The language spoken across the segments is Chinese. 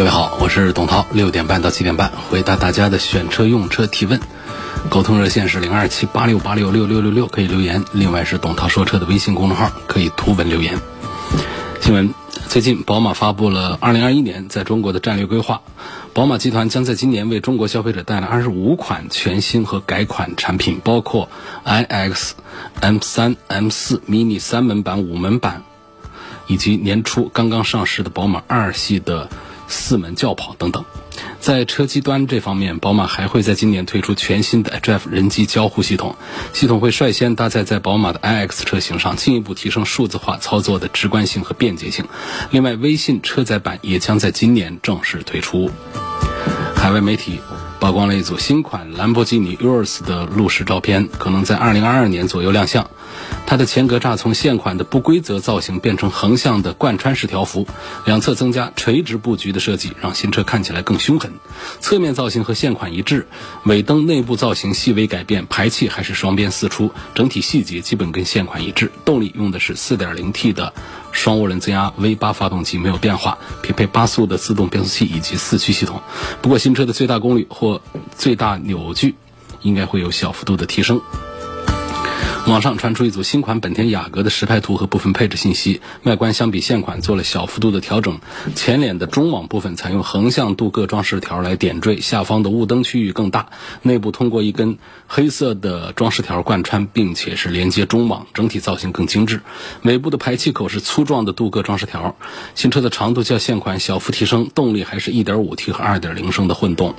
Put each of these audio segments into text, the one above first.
各位好，我是董涛，六点半到七点半回答大家的选车用车提问，沟通热线是零二七八六八六六六六六，可以留言。另外是董涛说车的微信公众号，可以图文留言。新闻：最近宝马发布了二零二一年在中国的战略规划，宝马集团将在今年为中国消费者带来二十五款全新和改款产品，包括 iX、M3、M4、mini 三门版、五门版，以及年初刚刚上市的宝马二系的。四门轿跑等等，在车机端这方面，宝马还会在今年推出全新的 Drive 人机交互系统，系统会率先搭载在宝马的 iX 车型上，进一步提升数字化操作的直观性和便捷性。另外，微信车载版也将在今年正式推出。海外媒体曝光了一组新款兰博基尼 Urus 的路试照片，可能在2022年左右亮相。它的前格栅从现款的不规则造型变成横向的贯穿式条幅，两侧增加垂直布局的设计，让新车看起来更凶狠。侧面造型和现款一致，尾灯内部造型细微改变，排气还是双边四出，整体细节基本跟现款一致。动力用的是 4.0T 的双涡轮增压 V8 发动机，没有变化，匹配八速的自动变速器以及四驱系统。不过新车的最大功率或最大扭矩应该会有小幅度的提升。网上传出一组新款本田雅阁的实拍图和部分配置信息，外观相比现款做了小幅度的调整，前脸的中网部分采用横向镀铬装饰条来点缀，下方的雾灯区域更大，内部通过一根黑色的装饰条贯穿，并且是连接中网，整体造型更精致。尾部的排气口是粗壮的镀铬装饰条，新车的长度较现款小幅提升，动力还是一点五 T 和二点零升的混动。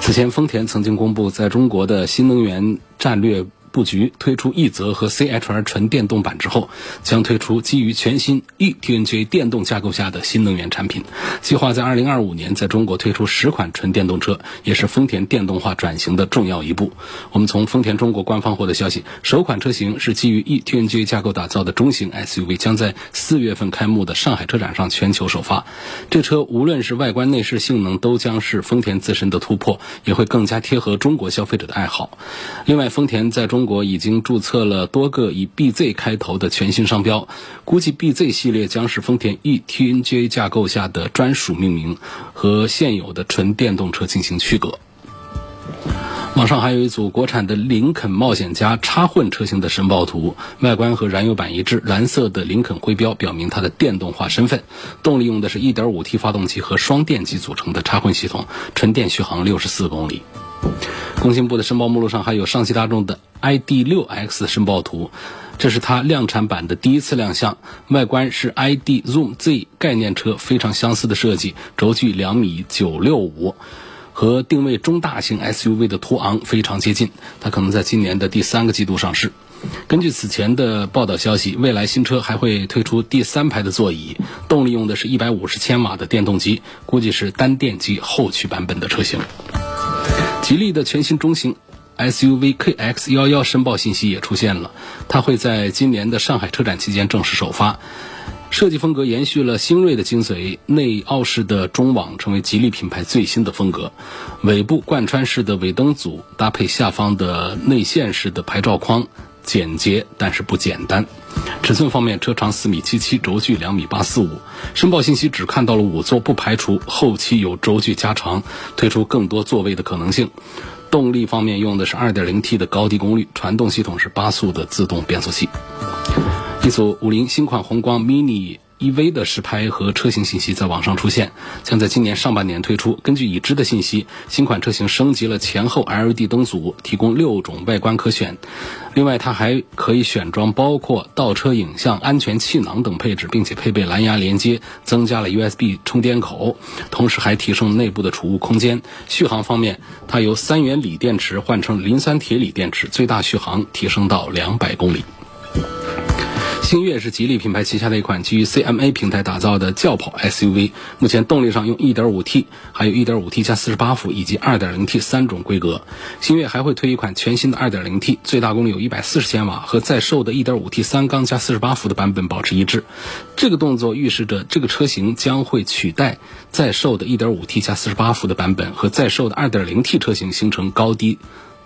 此前丰田曾经公布在中国的新能源战略。布局推出奕泽和 CHR 纯电动版之后，将推出基于全新 eTNGA 电动架构下的新能源产品。计划在2025年在中国推出十款纯电动车，也是丰田电动化转型的重要一步。我们从丰田中国官方获得消息，首款车型是基于 eTNGA 架构打造的中型 SUV，将在四月份开幕的上海车展上全球首发。这车无论是外观内饰性能，都将是丰田自身的突破，也会更加贴合中国消费者的爱好。另外，丰田在中中国已经注册了多个以 BZ 开头的全新商标，估计 BZ 系列将是丰田 eTNGA 架构下的专属命名，和现有的纯电动车进行区隔。网上还有一组国产的林肯冒险家插混车型的申报图，外观和燃油版一致，蓝色的林肯徽标表明它的电动化身份。动力用的是一点五 T 发动机和双电机组成的插混系统，纯电续航六十四公里。工信部的申报目录上还有上汽大众的 ID.6X 申报图，这是它量产版的第一次亮相。外观是 ID Zoom Z 概念车非常相似的设计，轴距两米九六五，和定位中大型 SUV 的途昂非常接近。它可能在今年的第三个季度上市。根据此前的报道消息，未来新车还会推出第三排的座椅，动力用的是一百五十千瓦的电动机，估计是单电机后驱版本的车型。吉利的全新中型 SUV KX11 申报信息也出现了，它会在今年的上海车展期间正式首发。设计风格延续了星锐的精髓，内凹式的中网成为吉利品牌最新的风格。尾部贯穿式的尾灯组搭配下方的内线式的牌照框，简洁但是不简单。尺寸方面，车长四米七七，轴距两米八四五。申报信息只看到了五座，不排除后期有轴距加长，推出更多座位的可能性。动力方面用的是二点零 T 的高低功率，传动系统是八速的自动变速器。一组五菱新款宏光 mini。EV 的实拍和车型信息在网上出现，将在今年上半年推出。根据已知的信息，新款车型升级了前后 LED 灯组，提供六种外观可选。另外，它还可以选装包括倒车影像、安全气囊等配置，并且配备蓝牙连接，增加了 USB 充电口，同时还提升内部的储物空间。续航方面，它由三元锂电池换成磷酸铁锂电池，最大续航提升到两百公里。星越是吉利品牌旗下的一款基于 CMA 平台打造的轿跑 SUV，目前动力上用 1.5T，还有 1.5T 加48伏以及 2.0T 三种规格。星越还会推一款全新的 2.0T，最大功率有140千瓦，和在售的 1.5T 三缸加48伏的版本保持一致。这个动作预示着这个车型将会取代在售的 1.5T 加48伏的版本和在售的 2.0T 车型形成高低。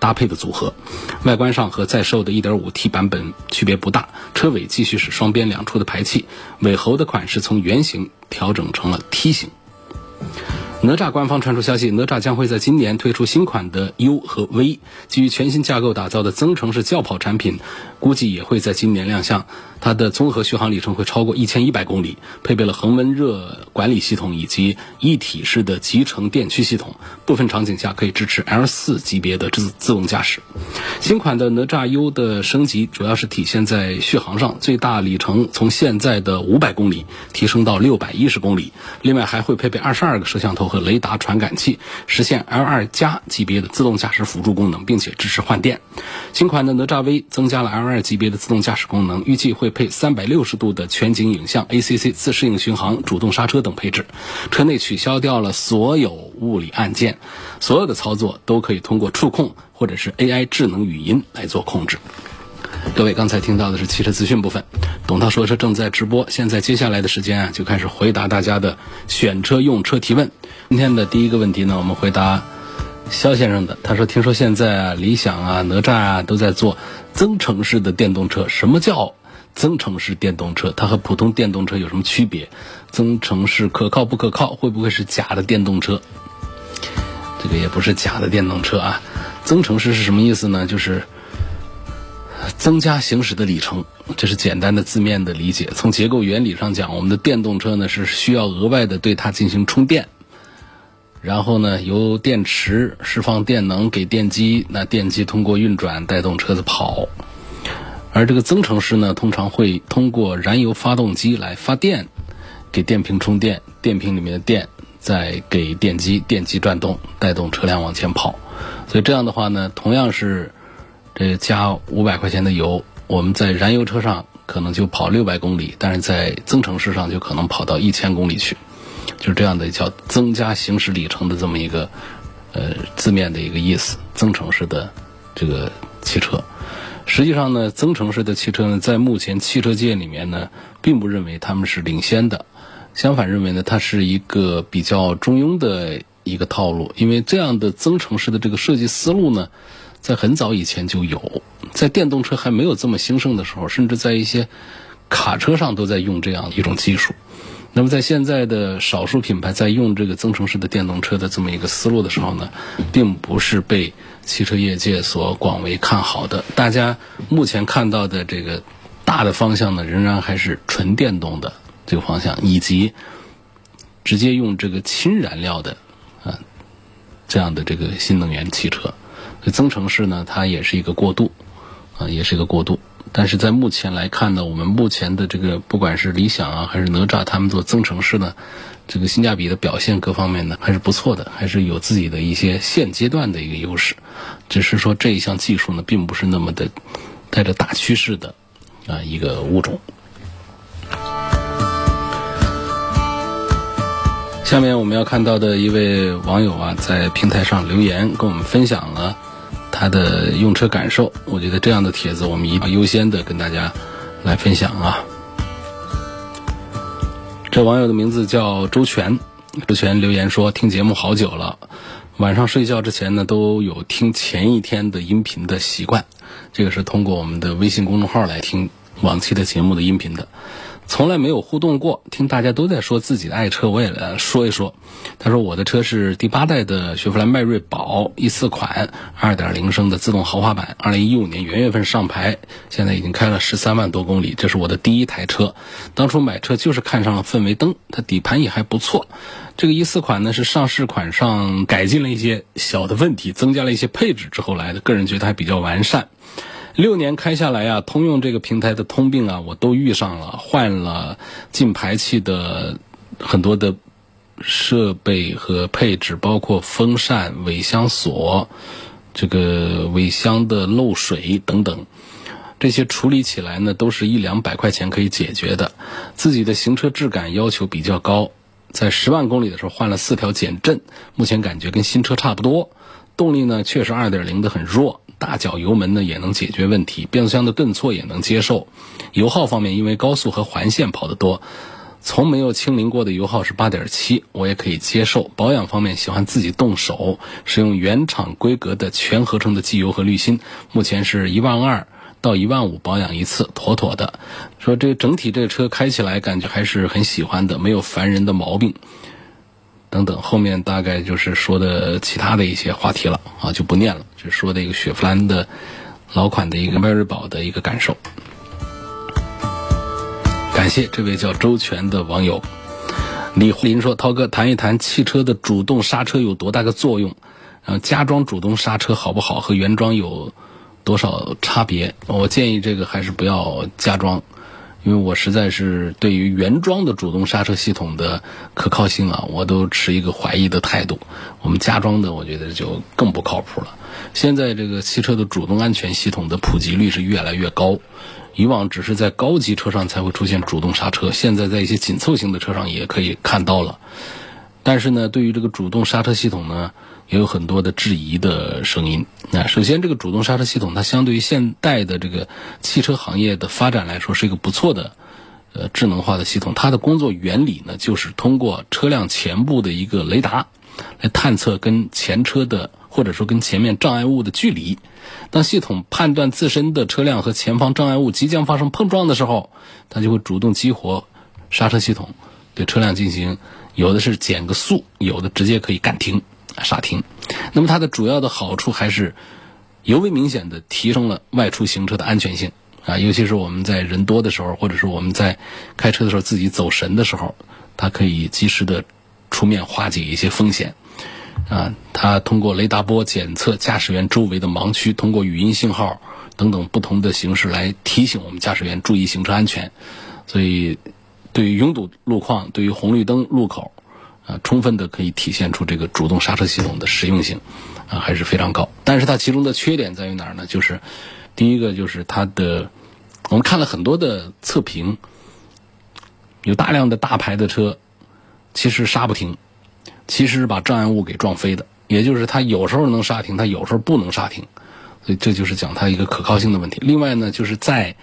搭配的组合，外观上和在售的 1.5T 版本区别不大，车尾继续是双边两出的排气，尾喉的款式从圆形调整成了梯形。哪吒官方传出消息，哪吒将会在今年推出新款的 U 和 V，基于全新架构打造的增程式轿跑产品，估计也会在今年亮相。它的综合续航里程会超过一千一百公里，配备了恒温热管理系统以及一体式的集成电驱系统，部分场景下可以支持 L 四级别的自自动驾驶。新款的哪吒 U 的升级主要是体现在续航上，最大里程从现在的五百公里提升到六百一十公里，另外还会配备二十二个摄像头和雷达传感器，实现 L 二加级别的自动驾驶辅助功能，并且支持换电。新款的哪吒 V 增加了 L 二级别的自动驾驶功能，预计会。配三百六十度的全景影像、ACC 自适应巡航、主动刹车等配置。车内取消掉了所有物理按键，所有的操作都可以通过触控或者是 AI 智能语音来做控制。各位刚才听到的是汽车资讯部分，董涛说车正在直播。现在接下来的时间啊，就开始回答大家的选车用车提问。今天的第一个问题呢，我们回答肖先生的。他说：“听说现在啊，理想啊、哪吒啊都在做增程式的电动车，什么叫？”增程式电动车，它和普通电动车有什么区别？增程式可靠不可靠？会不会是假的电动车？这个也不是假的电动车啊。增程式是什么意思呢？就是增加行驶的里程，这是简单的字面的理解。从结构原理上讲，我们的电动车呢是需要额外的对它进行充电，然后呢由电池释放电能给电机，那电机通过运转带动车子跑。而这个增程式呢，通常会通过燃油发动机来发电，给电瓶充电，电瓶里面的电再给电机，电机转动，带动车辆往前跑。所以这样的话呢，同样是这加五百块钱的油，我们在燃油车上可能就跑六百公里，但是在增程式上就可能跑到一千公里去，就是这样的叫增加行驶里程的这么一个呃字面的一个意思。增程式的这个汽车。实际上呢，增程式的汽车呢，在目前汽车界里面呢，并不认为他们是领先的，相反认为呢，它是一个比较中庸的一个套路。因为这样的增程式的这个设计思路呢，在很早以前就有，在电动车还没有这么兴盛的时候，甚至在一些卡车上都在用这样一种技术。那么在现在的少数品牌在用这个增程式的电动车的这么一个思路的时候呢，并不是被。汽车业界所广为看好的，大家目前看到的这个大的方向呢，仍然还是纯电动的这个方向，以及直接用这个氢燃料的啊这样的这个新能源汽车。增程式呢，它也是一个过渡啊，也是一个过渡。但是在目前来看呢，我们目前的这个不管是理想啊，还是哪吒，他们做增程式呢。这个性价比的表现各方面呢还是不错的，还是有自己的一些现阶段的一个优势。只是说这一项技术呢，并不是那么的带着大趋势的啊一个物种。下面我们要看到的一位网友啊，在平台上留言跟我们分享了他的用车感受。我觉得这样的帖子，我们一定要优先的跟大家来分享啊。这网友的名字叫周全，周全留言说听节目好久了，晚上睡觉之前呢都有听前一天的音频的习惯，这个是通过我们的微信公众号来听往期的节目的音频的。从来没有互动过，听大家都在说自己的爱车，我也来 说一说。他说我的车是第八代的雪佛兰迈锐宝一四款，二点零升的自动豪华版，二零一五年元月份上牌，现在已经开了十三万多公里，这是我的第一台车。当初买车就是看上了氛围灯，它底盘也还不错。这个一四款呢是上市款上改进了一些小的问题，增加了一些配置之后来的，个人觉得还比较完善。六年开下来啊，通用这个平台的通病啊，我都遇上了，换了进排气的很多的设备和配置，包括风扇、尾箱锁、这个尾箱的漏水等等。这些处理起来呢，都是一两百块钱可以解决的。自己的行车质感要求比较高，在十万公里的时候换了四条减震，目前感觉跟新车差不多。动力呢，确实二点零的很弱，大脚油门呢也能解决问题，变速箱的顿挫也能接受。油耗方面，因为高速和环线跑得多。从没有清零过的油耗是八点七，我也可以接受。保养方面喜欢自己动手，使用原厂规格的全合成的机油和滤芯，目前是一万二到一万五保养一次，妥妥的。说这整体这车开起来感觉还是很喜欢的，没有烦人的毛病。等等，后面大概就是说的其他的一些话题了啊，就不念了，就说的一个雪佛兰的老款的一个迈锐宝的一个感受。感谢这位叫周全的网友，李林说：“涛哥，谈一谈汽车的主动刹车有多大个作用？然后加装主动刹车好不好？和原装有多少差别？我建议这个还是不要加装，因为我实在是对于原装的主动刹车系统的可靠性啊，我都持一个怀疑的态度。我们加装的，我觉得就更不靠谱了。现在这个汽车的主动安全系统的普及率是越来越高。”以往只是在高级车上才会出现主动刹车，现在在一些紧凑型的车上也可以看到了。但是呢，对于这个主动刹车系统呢，也有很多的质疑的声音。那首先，这个主动刹车系统它相对于现代的这个汽车行业的发展来说，是一个不错的呃智能化的系统。它的工作原理呢，就是通过车辆前部的一个雷达来探测跟前车的或者说跟前面障碍物的距离。当系统判断自身的车辆和前方障碍物即将发生碰撞的时候，它就会主动激活刹车系统，对车辆进行有的是减个速，有的直接可以干停刹停。那么它的主要的好处还是尤为明显的提升了外出行车的安全性啊，尤其是我们在人多的时候，或者是我们在开车的时候自己走神的时候，它可以及时的出面化解一些风险。啊，它通过雷达波检测驾驶员周围的盲区，通过语音信号等等不同的形式来提醒我们驾驶员注意行车安全。所以，对于拥堵路况、对于红绿灯路口，啊，充分的可以体现出这个主动刹车系统的实用性，啊，还是非常高。但是它其中的缺点在于哪儿呢？就是第一个就是它的，我们看了很多的测评，有大量的大牌的车，其实刹不停。其实是把障碍物给撞飞的，也就是它有时候能刹停，它有时候不能刹停，所以这就是讲它一个可靠性的问题。另外呢，就是在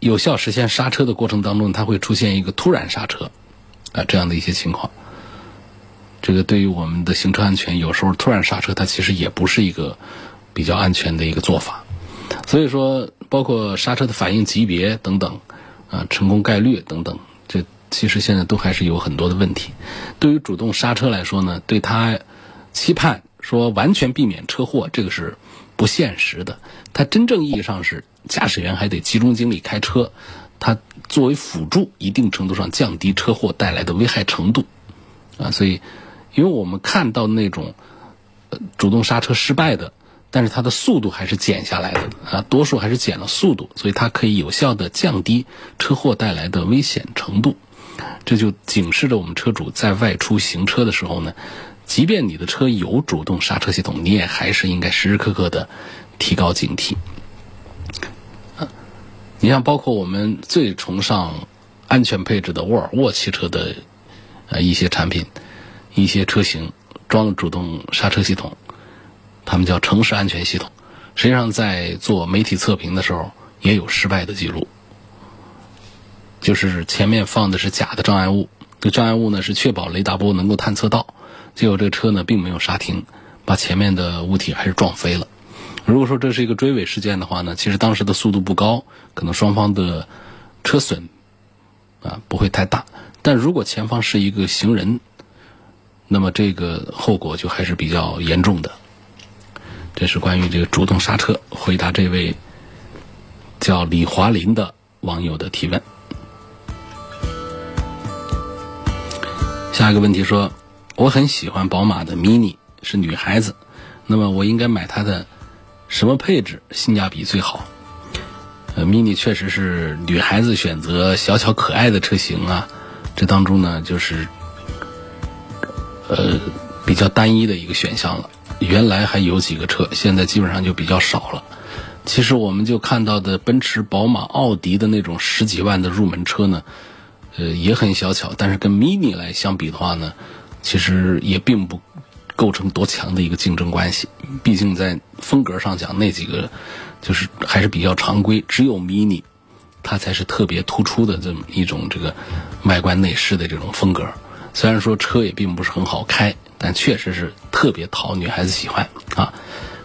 有效实现刹车的过程当中，它会出现一个突然刹车啊这样的一些情况。这个对于我们的行车安全，有时候突然刹车，它其实也不是一个比较安全的一个做法。所以说，包括刹车的反应级别等等，啊，成功概率等等，这。其实现在都还是有很多的问题。对于主动刹车来说呢，对它期盼说完全避免车祸，这个是不现实的。它真正意义上是驾驶员还得集中精力开车，它作为辅助，一定程度上降低车祸带来的危害程度。啊，所以因为我们看到那种主动刹车失败的，但是它的速度还是减下来的啊，多数还是减了速度，所以它可以有效的降低车祸带来的危险程度。这就警示着我们车主在外出行车的时候呢，即便你的车有主动刹车系统，你也还是应该时时刻刻的提高警惕。你像包括我们最崇尚安全配置的沃尔沃汽车的呃一些产品、一些车型装了主动刹车系统，他们叫城市安全系统，实际上在做媒体测评的时候也有失败的记录。就是前面放的是假的障碍物，这障碍物呢是确保雷达波能够探测到，结果这个车呢并没有刹停，把前面的物体还是撞飞了。如果说这是一个追尾事件的话呢，其实当时的速度不高，可能双方的车损啊不会太大。但如果前方是一个行人，那么这个后果就还是比较严重的。这是关于这个主动刹车，回答这位叫李华林的网友的提问。下一个问题说，我很喜欢宝马的 Mini，是女孩子，那么我应该买它的什么配置性价比最好？呃，Mini 确实是女孩子选择小巧可爱的车型啊，这当中呢就是呃比较单一的一个选项了。原来还有几个车，现在基本上就比较少了。其实我们就看到的奔驰、宝马、奥迪的那种十几万的入门车呢，呃，也很小巧，但是跟 Mini 来相比的话呢，其实也并不构成多强的一个竞争关系。毕竟在风格上讲，那几个就是还是比较常规，只有 Mini 它才是特别突出的这么一种这个外观内饰的这种风格。虽然说车也并不是很好开，但确实是特别讨女孩子喜欢啊。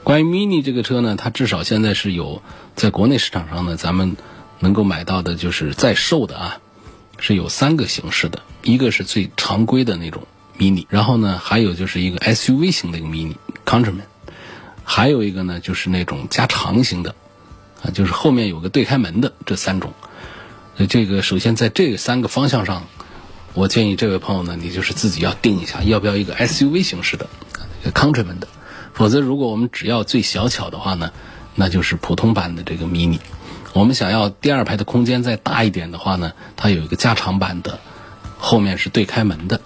关于 Mini 这个车呢，它至少现在是有在国内市场上呢，咱们能够买到的，就是在售的啊，是有三个形式的，一个是最常规的那种 Mini，然后呢，还有就是一个 SUV 型的一个 Mini Countryman，还有一个呢就是那种加长型的，啊，就是后面有个对开门的这三种。这个首先在这三个方向上，我建议这位朋友呢，你就是自己要定一下，要不要一个 SUV 形式的 Countryman 的。否则，如果我们只要最小巧的话呢，那就是普通版的这个 mini。我们想要第二排的空间再大一点的话呢，它有一个加长版的，后面是对开门的。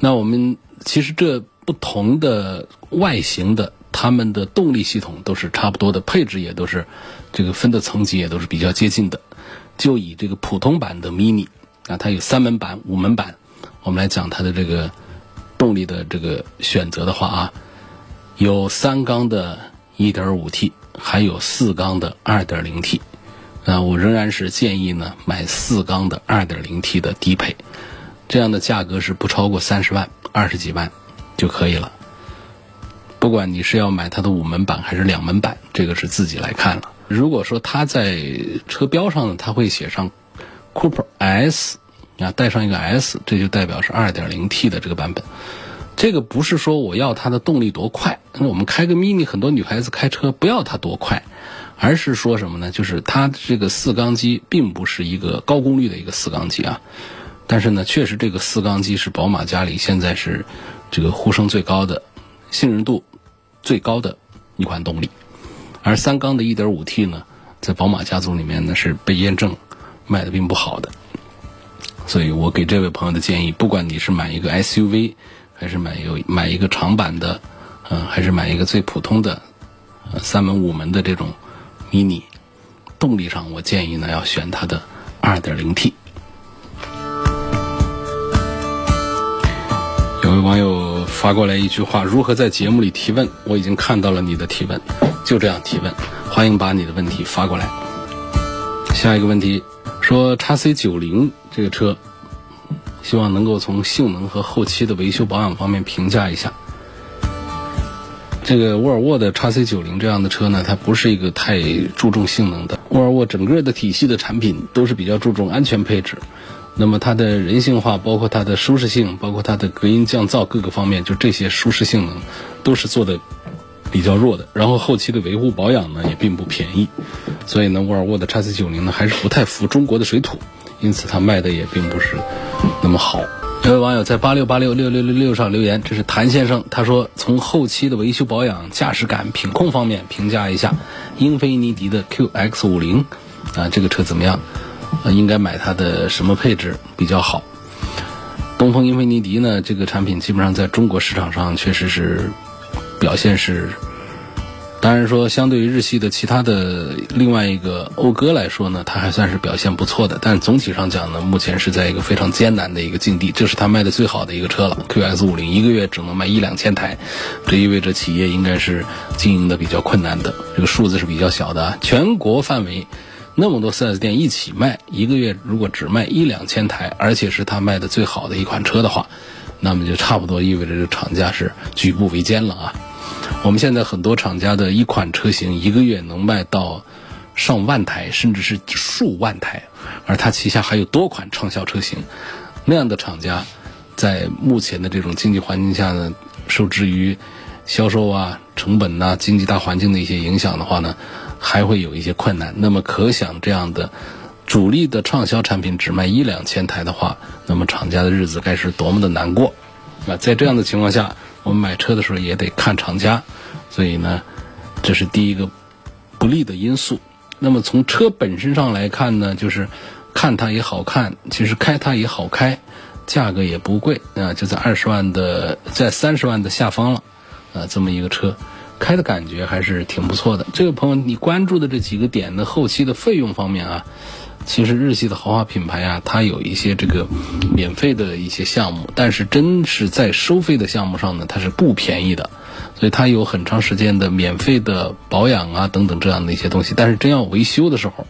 那我们其实这不同的外形的，它们的动力系统都是差不多的，配置也都是这个分的层级也都是比较接近的。就以这个普通版的 mini 啊，它有三门版、五门版，我们来讲它的这个动力的这个选择的话啊。有三缸的 1.5T，还有四缸的 2.0T，啊，我仍然是建议呢买四缸的 2.0T 的低配，这样的价格是不超过三十万，二十几万就可以了。不管你是要买它的五门版还是两门版，这个是自己来看了。如果说它在车标上呢，它会写上 Cooper S，啊，带上一个 S，这就代表是 2.0T 的这个版本。这个不是说我要它的动力多快，那我们开个 mini，很多女孩子开车不要它多快，而是说什么呢？就是它这个四缸机并不是一个高功率的一个四缸机啊，但是呢，确实这个四缸机是宝马家里现在是这个呼声最高的、信任度最高的一款动力，而三缸的 1.5T 呢，在宝马家族里面呢是被验证卖的并不好的，所以我给这位朋友的建议，不管你是买一个 SUV。还是买有买一个长版的，嗯，还是买一个最普通的，三门五门的这种 mini，动力上我建议呢要选它的 2.0T。位网友发过来一句话：如何在节目里提问？我已经看到了你的提问，就这样提问，欢迎把你的问题发过来。下一个问题说叉 C 九零这个车。希望能够从性能和后期的维修保养方面评价一下。这个沃尔沃的 x C 九零这样的车呢，它不是一个太注重性能的。沃尔沃整个的体系的产品都是比较注重安全配置，那么它的人性化，包括它的舒适性，包括它的隔音降噪各个方面，就这些舒适性能都是做的比较弱的。然后后期的维护保养呢也并不便宜，所以呢，沃尔沃的 x C 九零呢还是不太服中国的水土。因此，它卖的也并不是那么好。有位网友在八六八六六六六六上留言，这是谭先生，他说从后期的维修保养、驾驶感、品控方面评价一下英菲尼迪的 QX 五零啊，这个车怎么样？啊，应该买它的什么配置比较好？东风英菲尼迪呢，这个产品基本上在中国市场上确实是表现是。当然说，相对于日系的其他的另外一个讴歌来说呢，它还算是表现不错的。但总体上讲呢，目前是在一个非常艰难的一个境地。这是它卖的最好的一个车了 QS 五零一个月只能卖一两千台，这意味着企业应该是经营的比较困难的。这个数字是比较小的，全国范围那么多 4S 店一起卖，一个月如果只卖一两千台，而且是它卖的最好的一款车的话，那么就差不多意味着这厂家是举步维艰了啊。我们现在很多厂家的一款车型一个月能卖到上万台，甚至是数万台，而它旗下还有多款畅销车型，那样的厂家，在目前的这种经济环境下呢，受制于销售啊、成本呐、经济大环境的一些影响的话呢，还会有一些困难。那么可想，这样的主力的畅销产品只卖一两千台的话，那么厂家的日子该是多么的难过。那在这样的情况下。我们买车的时候也得看厂家，所以呢，这是第一个不利的因素。那么从车本身上来看呢，就是看它也好看，其实开它也好开，价格也不贵啊，就在二十万的，在三十万的下方了啊，这么一个车，开的感觉还是挺不错的。这个朋友，你关注的这几个点的后期的费用方面啊，其实日系的豪华品牌啊，它有一些这个免费的一些项目，但是真是在收费的项目上呢，它是不便宜的。所以它有很长时间的免费的保养啊等等这样的一些东西，但是真要维修的时候，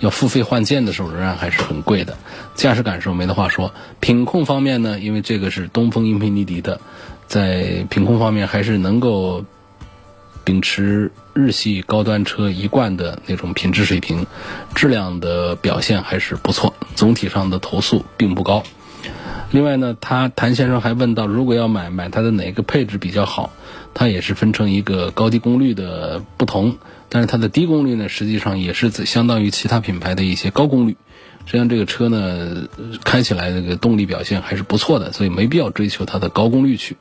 要付费换件的时候，仍然还是很贵的。驾驶感受没得话说，品控方面呢，因为这个是东风英菲尼迪的，在品控方面还是能够秉持日系高端车一贯的那种品质水平，质量的表现还是不错，总体上的投诉并不高。另外呢，他谭先生还问到，如果要买买它的哪个配置比较好？它也是分成一个高低功率的不同，但是它的低功率呢，实际上也是相当于其他品牌的一些高功率。实际上这个车呢，开起来这个动力表现还是不错的，所以没必要追求它的高功率去。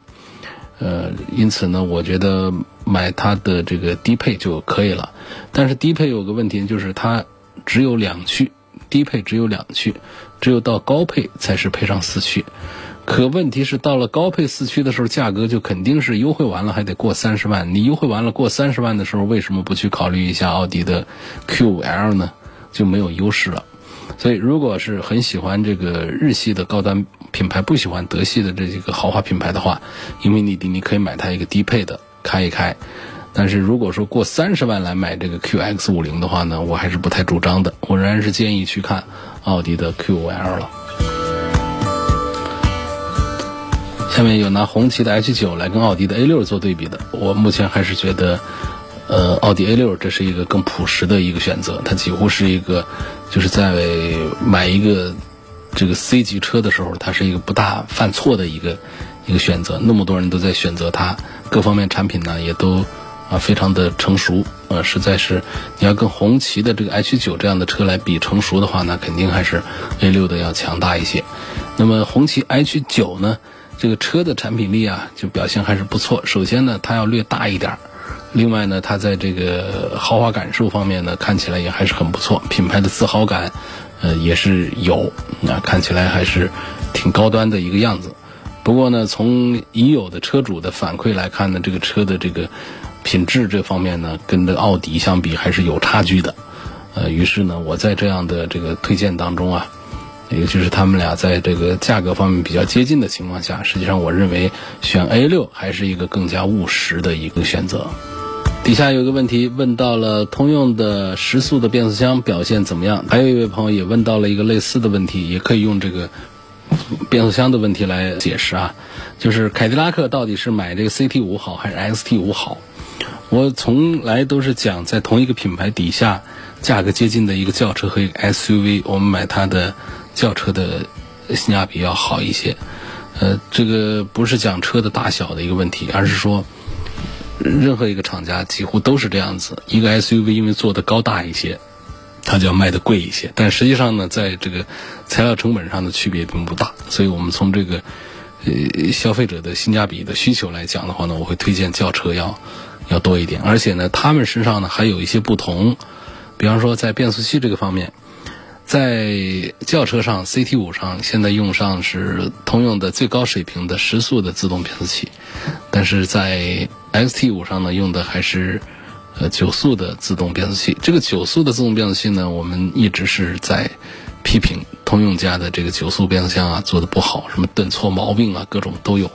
呃，因此呢，我觉得买它的这个低配就可以了。但是低配有个问题，就是它只有两驱，低配只有两驱，只有到高配才是配上四驱。可问题是，到了高配四驱的时候，价格就肯定是优惠完了还得过三十万。你优惠完了过三十万的时候，为什么不去考虑一下奥迪的 Q5L 呢？就没有优势了。所以，如果是很喜欢这个日系的高端品牌，不喜欢德系的这几个豪华品牌的话，英菲尼迪你可以买它一个低配的开一开。但是如果说过三十万来买这个 QX50 的话呢，我还是不太主张的。我仍然是建议去看奥迪的 Q5L 了。下面有拿红旗的 H 九来跟奥迪的 A 六做对比的，我目前还是觉得，呃，奥迪 A 六这是一个更朴实的一个选择，它几乎是一个，就是在买一个这个 C 级车的时候，它是一个不大犯错的一个一个选择。那么多人都在选择它，各方面产品呢也都啊非常的成熟，呃，实在是你要跟红旗的这个 H 九这样的车来比成熟的话，那肯定还是 A 六的要强大一些。那么红旗 H 九呢？这个车的产品力啊，就表现还是不错。首先呢，它要略大一点儿；另外呢，它在这个豪华感受方面呢，看起来也还是很不错。品牌的自豪感，呃，也是有，那看起来还是挺高端的一个样子。不过呢，从已有的车主的反馈来看呢，这个车的这个品质这方面呢，跟这个奥迪相比还是有差距的。呃，于是呢，我在这样的这个推荐当中啊。尤其是他们俩在这个价格方面比较接近的情况下，实际上我认为选 A 六还是一个更加务实的一个选择。底下有个问题问到了通用的十速的变速箱表现怎么样？还有一位朋友也问到了一个类似的问题，也可以用这个变速箱的问题来解释啊，就是凯迪拉克到底是买这个 CT 五好还是 XT 五好？我从来都是讲在同一个品牌底下价格接近的一个轿车和一个 SUV，我们买它的。轿车的性价比要好一些，呃，这个不是讲车的大小的一个问题，而是说，任何一个厂家几乎都是这样子。一个 SUV 因为做的高大一些，它就要卖的贵一些，但实际上呢，在这个材料成本上的区别并不大。所以我们从这个呃消费者的性价比的需求来讲的话呢，我会推荐轿车要要多一点，而且呢，他们身上呢还有一些不同，比方说在变速器这个方面。在轿车上，CT 五上现在用上是通用的最高水平的十速的自动变速器，但是在 XT 五上呢，用的还是呃九速的自动变速器。这个九速的自动变速器呢，我们一直是在批评通用家的这个九速变速箱啊做的不好，什么顿挫毛病啊，各种都有。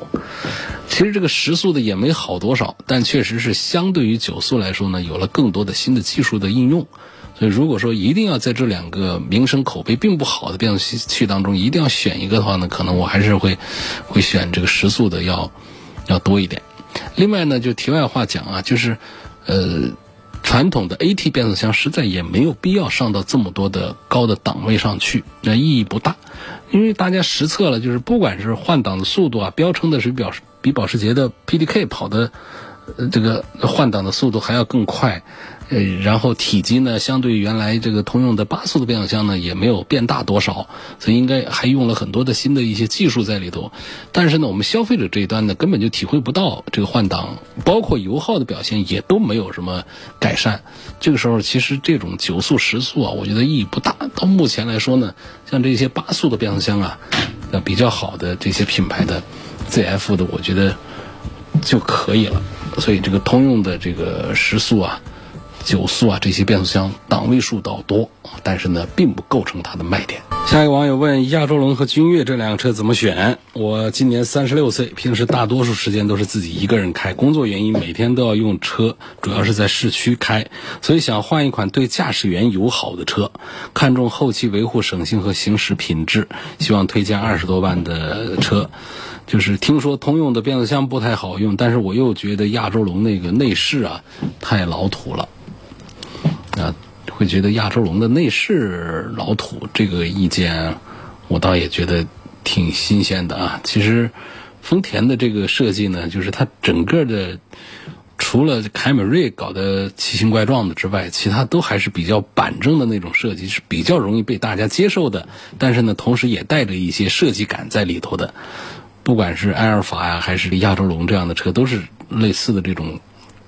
其实这个十速的也没好多少，但确实是相对于九速来说呢，有了更多的新的技术的应用。所以，如果说一定要在这两个名声口碑并不好的变速器当中一定要选一个的话呢，可能我还是会会选这个时速的要要多一点。另外呢，就题外话讲啊，就是呃，传统的 AT 变速箱实在也没有必要上到这么多的高的档位上去，那意义不大。因为大家实测了，就是不管是换挡的速度啊，标称的是表比保时捷的 PDK 跑的这个换挡的速度还要更快。呃，然后体积呢，相对原来这个通用的八速的变速箱呢，也没有变大多少，所以应该还用了很多的新的一些技术在里头。但是呢，我们消费者这一端呢，根本就体会不到这个换挡，包括油耗的表现也都没有什么改善。这个时候，其实这种九速、十速啊，我觉得意义不大。到目前来说呢，像这些八速的变速箱啊，那比较好的这些品牌的 ZF 的，我觉得就可以了。所以这个通用的这个时速啊、九速啊这些变速箱档位数倒多，但是呢，并不构成它的卖点。下一个网友问：亚洲龙和君越这两个车怎么选？我今年三十六岁，平时大多数时间都是自己一个人开，工作原因每天都要用车，主要是在市区开，所以想换一款对驾驶员友好的车，看重后期维护省心和行驶品质，希望推荐二十多万的车。就是听说通用的变速箱不太好用，但是我又觉得亚洲龙那个内饰啊太老土了，啊。会觉得亚洲龙的内饰老土，这个意见我倒也觉得挺新鲜的啊。其实丰田的这个设计呢，就是它整个的除了凯美瑞搞得奇形怪状的之外，其他都还是比较板正的那种设计，是比较容易被大家接受的。但是呢，同时也带着一些设计感在里头的。不管是埃尔法呀，还是亚洲龙这样的车，都是类似的这种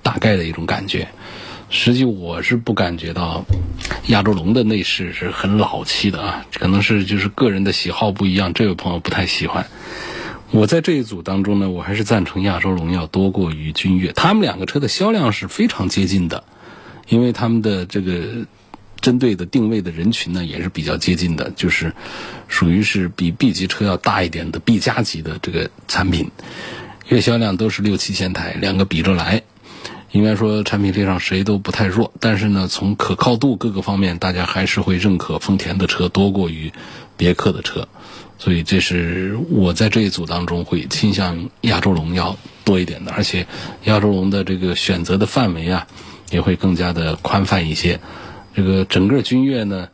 大概的一种感觉。实际我是不感觉到亚洲龙的内饰是很老气的啊，可能是就是个人的喜好不一样，这位朋友不太喜欢。我在这一组当中呢，我还是赞成亚洲龙要多过于君越，他们两个车的销量是非常接近的，因为他们的这个针对的定位的人群呢也是比较接近的，就是属于是比 B 级车要大一点的 B 加级的这个产品，月销量都是六七千台，两个比着来。应该说产品力上谁都不太弱，但是呢，从可靠度各个方面，大家还是会认可丰田的车多过于别克的车，所以这是我在这一组当中会倾向亚洲龙要多一点的，而且亚洲龙的这个选择的范围啊，也会更加的宽泛一些。这个整个君越呢，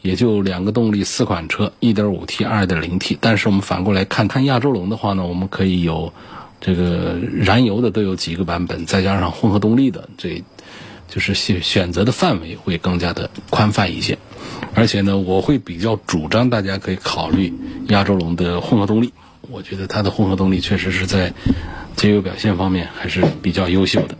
也就两个动力四款车，1.5T、2.0T，但是我们反过来看，看亚洲龙的话呢，我们可以有。这个燃油的都有几个版本，再加上混合动力的，这就是选选择的范围会更加的宽泛一些。而且呢，我会比较主张大家可以考虑亚洲龙的混合动力，我觉得它的混合动力确实是在节油表现方面还是比较优秀的。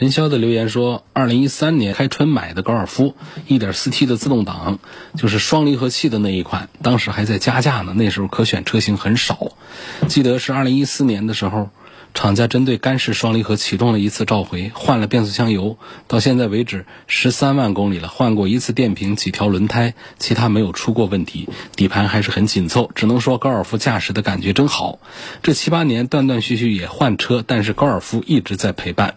文潇的留言说：“二零一三年开春买的高尔夫，一点四 T 的自动挡，就是双离合器的那一款，当时还在加价呢。那时候可选车型很少，记得是二零一四年的时候，厂家针对干式双离合启动了一次召回，换了变速箱油。到现在为止，十三万公里了，换过一次电瓶，几条轮胎，其他没有出过问题。底盘还是很紧凑，只能说高尔夫驾驶的感觉真好。这七八年断断续续也换车，但是高尔夫一直在陪伴。”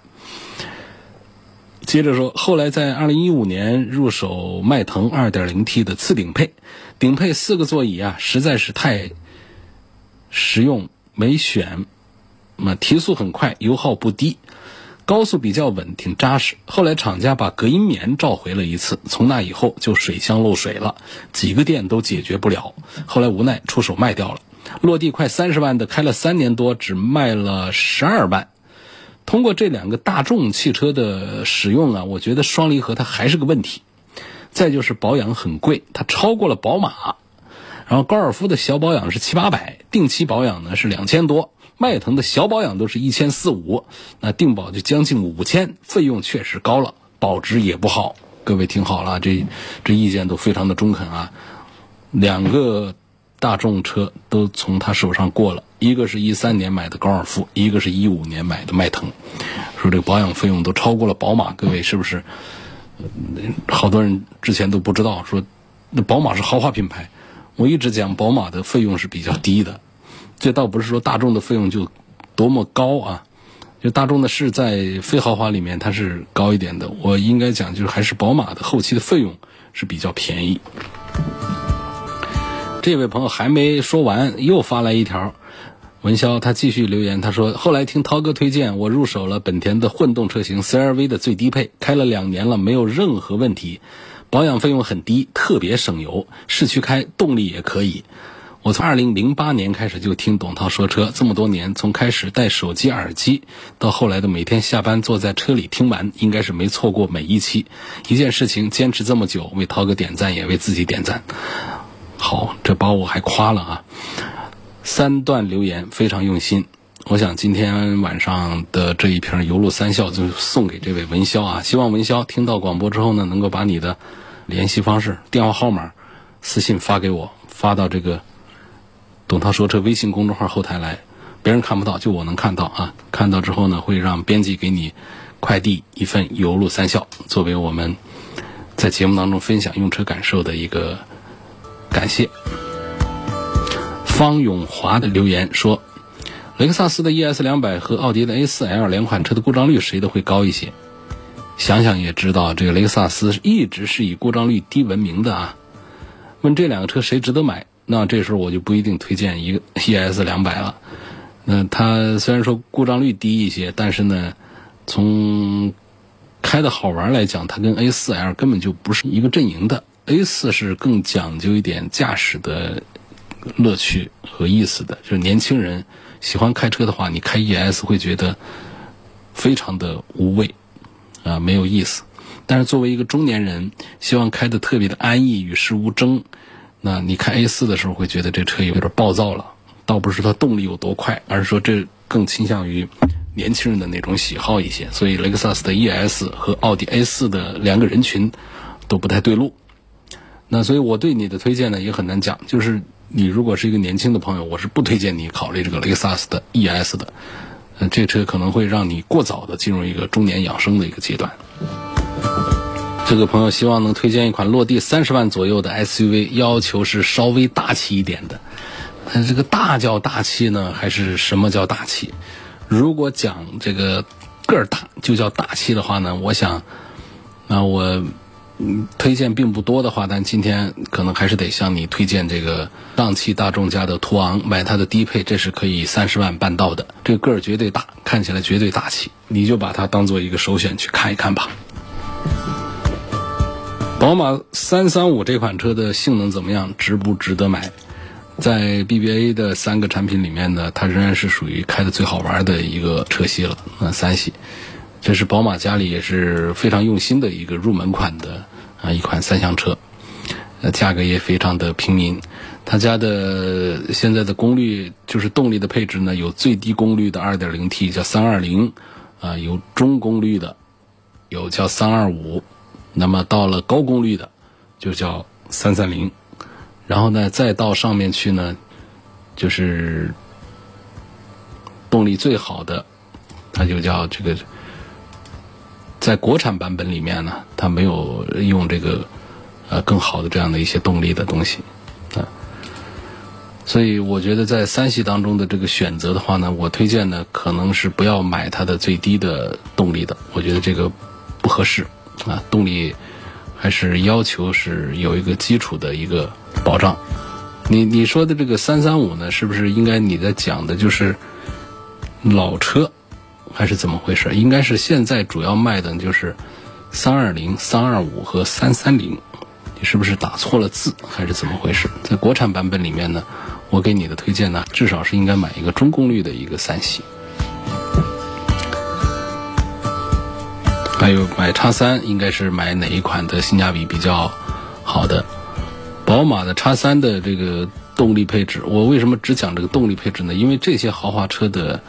接着说，后来在二零一五年入手迈腾二点零 T 的次顶配，顶配四个座椅啊，实在是太实用，没选。那提速很快，油耗不低，高速比较稳，挺扎实。后来厂家把隔音棉召回了一次，从那以后就水箱漏水了，几个店都解决不了。后来无奈出手卖掉了，落地快三十万的，开了三年多，只卖了十二万。通过这两个大众汽车的使用啊，我觉得双离合它还是个问题。再就是保养很贵，它超过了宝马。然后高尔夫的小保养是七八百，定期保养呢是两千多。迈腾的小保养都是一千四五，那定保就将近五千，费用确实高了，保值也不好。各位听好了，这这意见都非常的中肯啊。两个。大众车都从他手上过了，一个是一三年买的高尔夫，一个是一五年买的迈腾，说这个保养费用都超过了宝马，各位是不是？好多人之前都不知道，说那宝马是豪华品牌，我一直讲宝马的费用是比较低的，这倒不是说大众的费用就多么高啊，就大众的是在非豪华里面它是高一点的，我应该讲就是还是宝马的后期的费用是比较便宜。这位朋友还没说完，又发来一条文潇，他继续留言，他说：“后来听涛哥推荐，我入手了本田的混动车型 CRV 的最低配，开了两年了，没有任何问题，保养费用很低，特别省油，市区开动力也可以。我从二零零八年开始就听董涛说车，这么多年，从开始戴手机耳机到后来的每天下班坐在车里听完，应该是没错过每一期。一件事情坚持这么久，为涛哥点赞，也为自己点赞。”好，这把我还夸了啊！三段留言非常用心，我想今天晚上的这一瓶油路三笑就送给这位文潇啊！希望文潇听到广播之后呢，能够把你的联系方式、电话号码、私信发给我，发到这个“董涛说车”微信公众号后台来，别人看不到，就我能看到啊。看到之后呢，会让编辑给你快递一份油路三效，作为我们在节目当中分享用车感受的一个感谢。方永华的留言说：“雷克萨斯的 ES 两百和奥迪的 A 四 L 两款车的故障率谁的会高一些？想想也知道，这个雷克萨斯一直是以故障率低闻名的啊。问这两个车谁值得买？那这时候我就不一定推荐一个 ES 两百了。那它虽然说故障率低一些，但是呢，从开的好玩来讲，它跟 A 四 L 根本就不是一个阵营的。A 四是更讲究一点驾驶的。”乐趣和意思的，就是年轻人喜欢开车的话，你开 ES 会觉得非常的无味啊，没有意思。但是作为一个中年人，希望开的特别的安逸、与世无争，那你开 A 四的时候会觉得这车有点暴躁了。倒不是它动力有多快，而是说这更倾向于年轻人的那种喜好一些。所以雷克萨斯的 ES 和奥迪 A 四的两个人群都不太对路。那所以我对你的推荐呢也很难讲，就是。你如果是一个年轻的朋友，我是不推荐你考虑这个雷克萨斯的 ES 的，嗯，这车可能会让你过早的进入一个中年养生的一个阶段。这个朋友希望能推荐一款落地三十万左右的 SUV，要求是稍微大气一点的。但这个大叫大气呢，还是什么叫大气？如果讲这个个儿大就叫大气的话呢，我想，那我。嗯，推荐并不多的话，但今天可能还是得向你推荐这个上汽大众家的途昂，买它的低配，这是可以三十万办到的。这个个儿绝对大，看起来绝对大气，你就把它当做一个首选去看一看吧。宝马三三五这款车的性能怎么样？值不值得买？在 BBA 的三个产品里面呢，它仍然是属于开的最好玩的一个车系了。啊，三系。这是宝马家里也是非常用心的一个入门款的啊一款三厢车，呃价格也非常的平民。他家的现在的功率就是动力的配置呢，有最低功率的 2.0T 叫320，啊有中功率的有叫325，那么到了高功率的就叫330，然后呢再到上面去呢就是动力最好的，它就叫这个。在国产版本里面呢，它没有用这个呃更好的这样的一些动力的东西啊，所以我觉得在三系当中的这个选择的话呢，我推荐呢可能是不要买它的最低的动力的，我觉得这个不合适啊，动力还是要求是有一个基础的一个保障。你你说的这个三三五呢，是不是应该你在讲的就是老车？还是怎么回事？应该是现在主要卖的就是三二零、三二五和三三零，你是不是打错了字？还是怎么回事？在国产版本里面呢，我给你的推荐呢，至少是应该买一个中功率的一个三系。还有买叉三，应该是买哪一款的性价比比较好的？宝马的叉三的这个动力配置，我为什么只讲这个动力配置呢？因为这些豪华车的。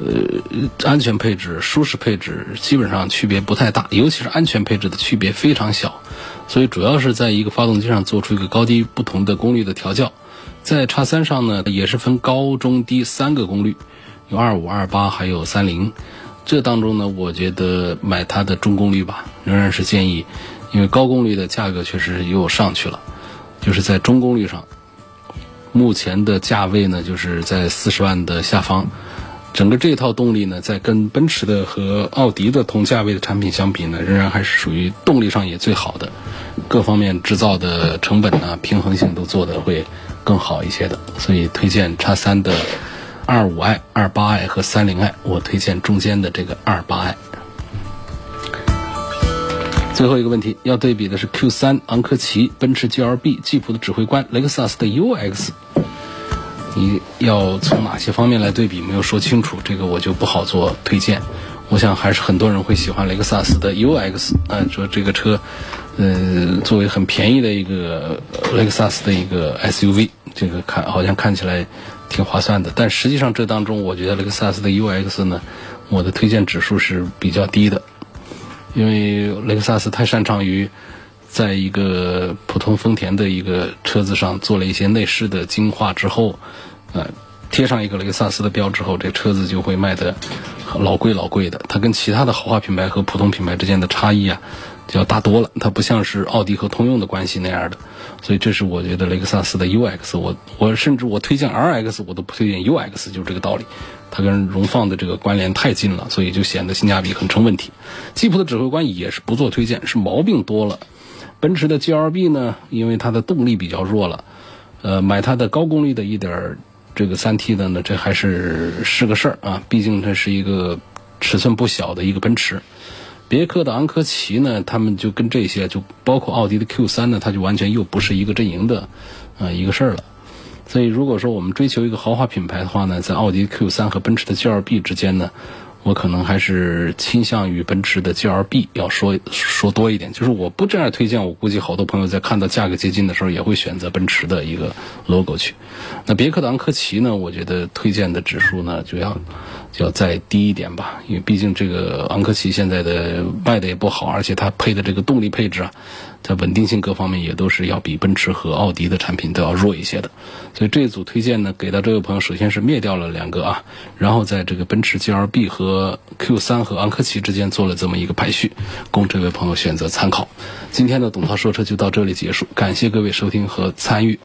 呃，安全配置、舒适配置基本上区别不太大，尤其是安全配置的区别非常小，所以主要是在一个发动机上做出一个高低不同的功率的调教。在叉三上呢，也是分高中低三个功率，有二五、二八，还有三零。这当中呢，我觉得买它的中功率吧，仍然是建议，因为高功率的价格确实又上去了，就是在中功率上，目前的价位呢，就是在四十万的下方。整个这套动力呢，在跟奔驰的和奥迪的同价位的产品相比呢，仍然还是属于动力上也最好的，各方面制造的成本呢，平衡性都做得会更好一些的，所以推荐叉三的二五 i、二八 i 和三零 i，我推荐中间的这个二八 i。最后一个问题要对比的是 Q 三、昂科旗、奔驰 GLB、吉普的指挥官、雷克萨斯的 UX。你要从哪些方面来对比？没有说清楚，这个我就不好做推荐。我想还是很多人会喜欢雷克萨斯的 UX 啊，说这个车，呃，作为很便宜的一个雷克萨斯的一个 SUV，这个看好像看起来挺划算的。但实际上这当中，我觉得雷克萨斯的 UX 呢，我的推荐指数是比较低的，因为雷克萨斯太擅长于。在一个普通丰田的一个车子上做了一些内饰的精化之后，呃，贴上一个雷克萨斯的标之后，这车子就会卖的老贵老贵的。它跟其他的豪华品牌和普通品牌之间的差异啊，就要大多了。它不像是奥迪和通用的关系那样的。所以这是我觉得雷克萨斯的 UX，我我甚至我推荐 RX，我都不推荐 UX，就是这个道理。它跟荣放的这个关联太近了，所以就显得性价比很成问题。吉普的指挥官也是不做推荐，是毛病多了。奔驰的 GLB 呢，因为它的动力比较弱了，呃，买它的高功率的一点这个三 T 的呢，这还是是个事儿啊。毕竟它是一个尺寸不小的一个奔驰。别克的昂科旗呢，他们就跟这些，就包括奥迪的 Q 三呢，它就完全又不是一个阵营的，呃，一个事儿了。所以，如果说我们追求一个豪华品牌的话呢，在奥迪 Q 三和奔驰的 GLB 之间呢，我可能还是倾向于奔驰的 GLB 要说说多一点。就是我不这样推荐，我估计好多朋友在看到价格接近的时候，也会选择奔驰的一个 logo 去。那别克的昂科旗呢，我觉得推荐的指数呢，就要就要再低一点吧，因为毕竟这个昂科旗现在的卖的也不好，而且它配的这个动力配置啊。在稳定性各方面也都是要比奔驰和奥迪的产品都要弱一些的，所以这一组推荐呢，给到这位朋友，首先是灭掉了两个啊，然后在这个奔驰 GLB 和 Q3 和昂科旗之间做了这么一个排序，供这位朋友选择参考。今天的董涛说车就到这里结束，感谢各位收听和参与。